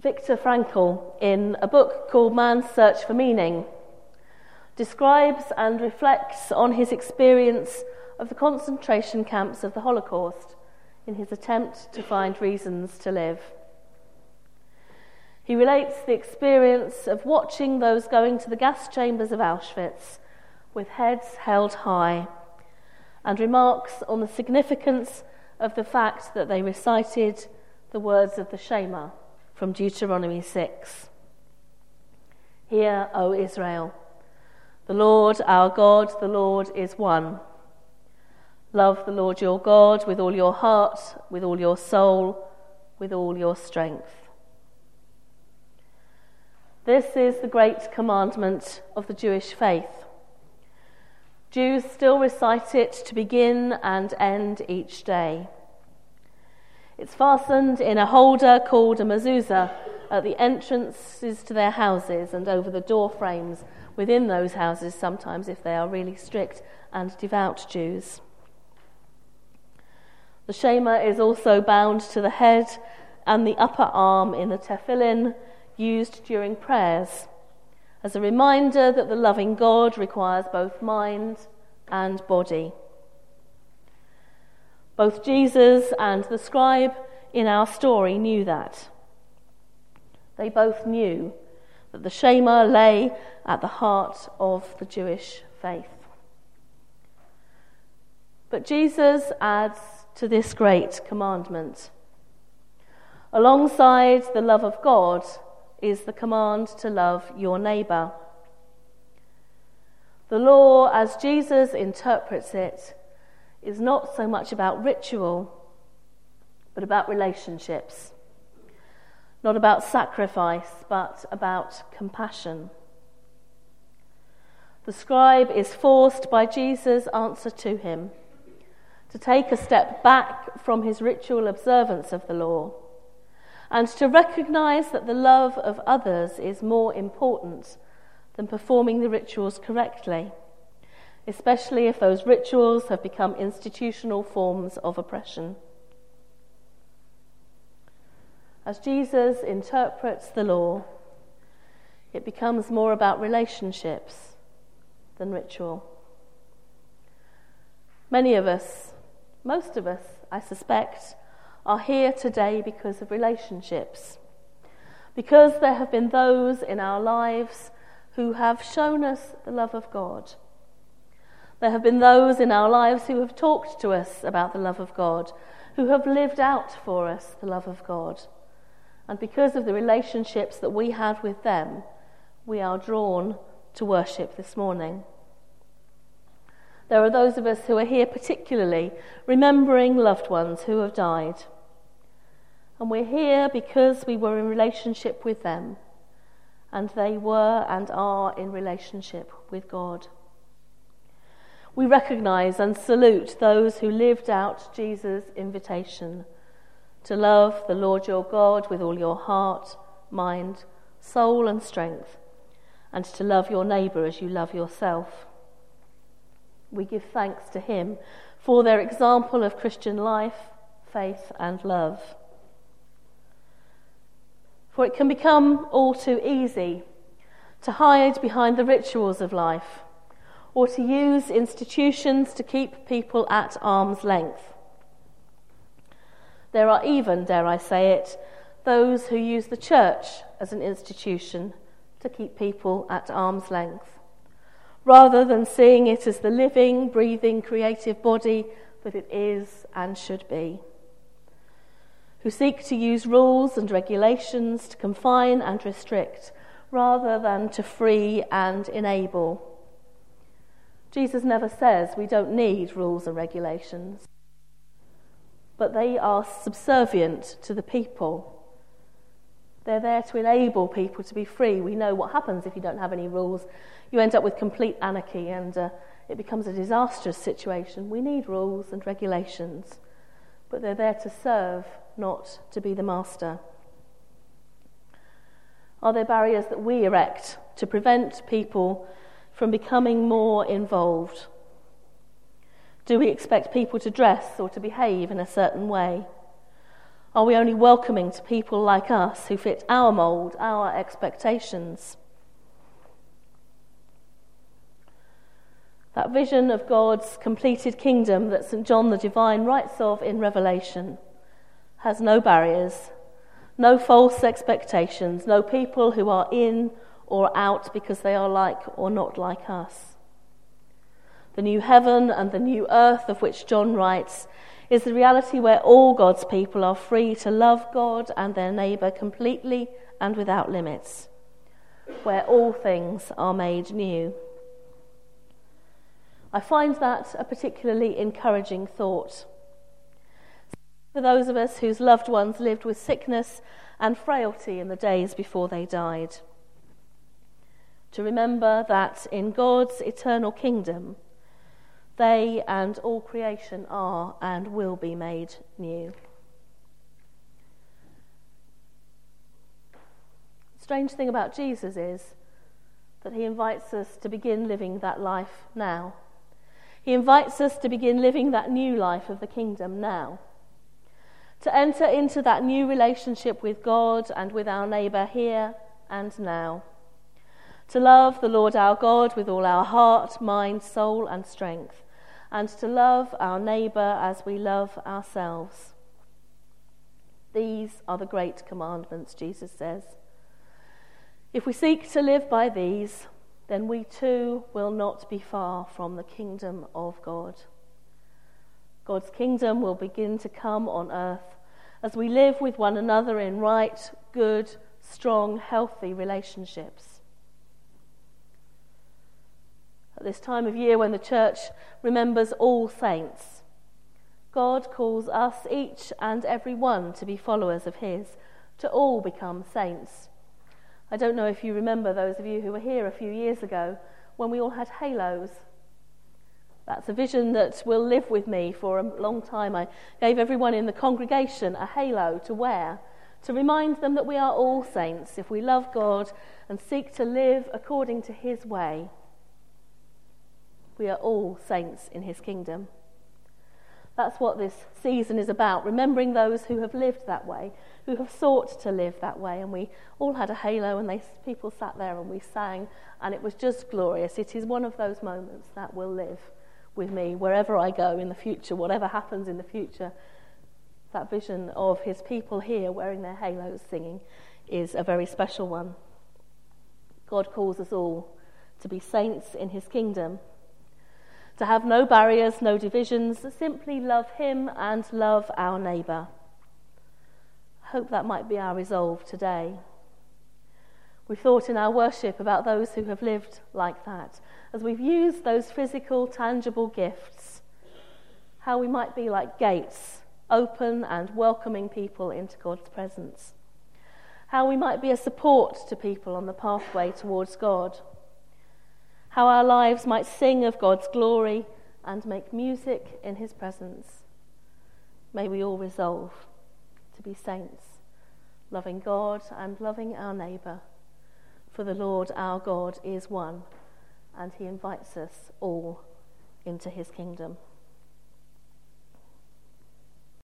Viktor Frankl, in a book called Man's Search for Meaning, describes and reflects on his experience of the concentration camps of the Holocaust in his attempt to find reasons to live. He relates the experience of watching those going to the gas chambers of Auschwitz with heads held high and remarks on the significance of the fact that they recited the words of the Shema from Deuteronomy 6. Hear, O Israel, the Lord our God, the Lord is one. Love the Lord your God with all your heart, with all your soul, with all your strength. This is the great commandment of the Jewish faith. Jews still recite it to begin and end each day. It's fastened in a holder called a mezuzah at the entrances to their houses and over the door frames within those houses, sometimes if they are really strict and devout Jews. The Shema is also bound to the head and the upper arm in the tefillin used during prayers as a reminder that the loving God requires both mind and body. Both Jesus and the scribe in our story knew that. They both knew that the Shema lay at the heart of the Jewish faith. But Jesus adds to this great commandment. Alongside the love of God is the command to love your neighbour. The law, as Jesus interprets it, is not so much about ritual, but about relationships. Not about sacrifice, but about compassion. The scribe is forced by Jesus' answer to him to take a step back from his ritual observance of the law and to recognize that the love of others is more important than performing the rituals correctly especially if those rituals have become institutional forms of oppression. As Jesus interprets the law, it becomes more about relationships than ritual. Many of us, most of us, I suspect, are here today because of relationships. Because there have been those in our lives who have shown us the love of God there have been those in our lives who have talked to us about the love of God, who have lived out for us the love of God. And because of the relationships that we had with them, we are drawn to worship this morning. There are those of us who are here particularly remembering loved ones who have died. And we're here because we were in relationship with them, and they were and are in relationship with God we recognize and salute those who lived out Jesus' invitation to love the Lord your God with all your heart, mind, soul, and strength, and to love your neighbour as you love yourself. We give thanks to him for their example of Christian life, faith, and love. For it can become all too easy to hide behind the rituals of life or to use institutions to keep people at arm's length. There are even, dare I say it, those who use the church as an institution to keep people at arm's length, rather than seeing it as the living, breathing, creative body that it is and should be. Who seek to use rules and regulations to confine and restrict rather than to free and enable. Jesus never says we don't need rules and regulations, but they are subservient to the people. They're there to enable people to be free. We know what happens if you don't have any rules. You end up with complete anarchy and uh, it becomes a disastrous situation. We need rules and regulations, but they're there to serve, not to be the master. Are there barriers that we erect to prevent people from becoming more involved? Do we expect people to dress or to behave in a certain way? Are we only welcoming to people like us who fit our mould, our expectations? That vision of God's completed kingdom that St. John the Divine writes of in Revelation has no barriers, no false expectations, no people who are in or out because they are like or not like us. The new heaven and the new earth of which John writes is the reality where all God's people are free to love God and their neighbour completely and without limits, where all things are made new. I find that a particularly encouraging thought. For those of us whose loved ones lived with sickness and frailty in the days before they died, to remember that in God's eternal kingdom, they and all creation are and will be made new. strange thing about Jesus is that he invites us to begin living that life now. He invites us to begin living that new life of the kingdom now. To enter into that new relationship with God and with our neighbour here and now. To love the Lord our God with all our heart, mind, soul, and strength. And to love our neighbour as we love ourselves. These are the great commandments, Jesus says. If we seek to live by these, then we too will not be far from the kingdom of God. God's kingdom will begin to come on earth as we live with one another in right, good, strong, healthy relationships. At this time of year when the church remembers all saints, God calls us, each and every one, to be followers of His, to all become saints I don't know if you remember those of you who were here a few years ago when we all had halos. That's a vision that will live with me for a long time. I gave everyone in the congregation a halo to wear to remind them that we are all saints if we love God and seek to live according to His way. We are all saints in His kingdom. That's what this season is about, remembering those who have lived that way, who have sought to live that way. And we all had a halo, and they, people sat there and we sang, and it was just glorious. It is one of those moments that will live with me wherever I go in the future, whatever happens in the future. That vision of his people here wearing their halos singing is a very special one. God calls us all to be saints in his kingdom, to have no barriers, no divisions, simply love him and love our neighbour I hope that might be our resolve today. We've thought in our worship about those who have lived like that, as we've used those physical, tangible gifts, how we might be like gates, open and welcoming people into God's presence. How we might be a support to people on the pathway towards God. How our lives might sing of God's glory and make music in His presence. May we all resolve to be saints, loving God and loving our neighbour. For the Lord our God is one, and he invites us all into his kingdom.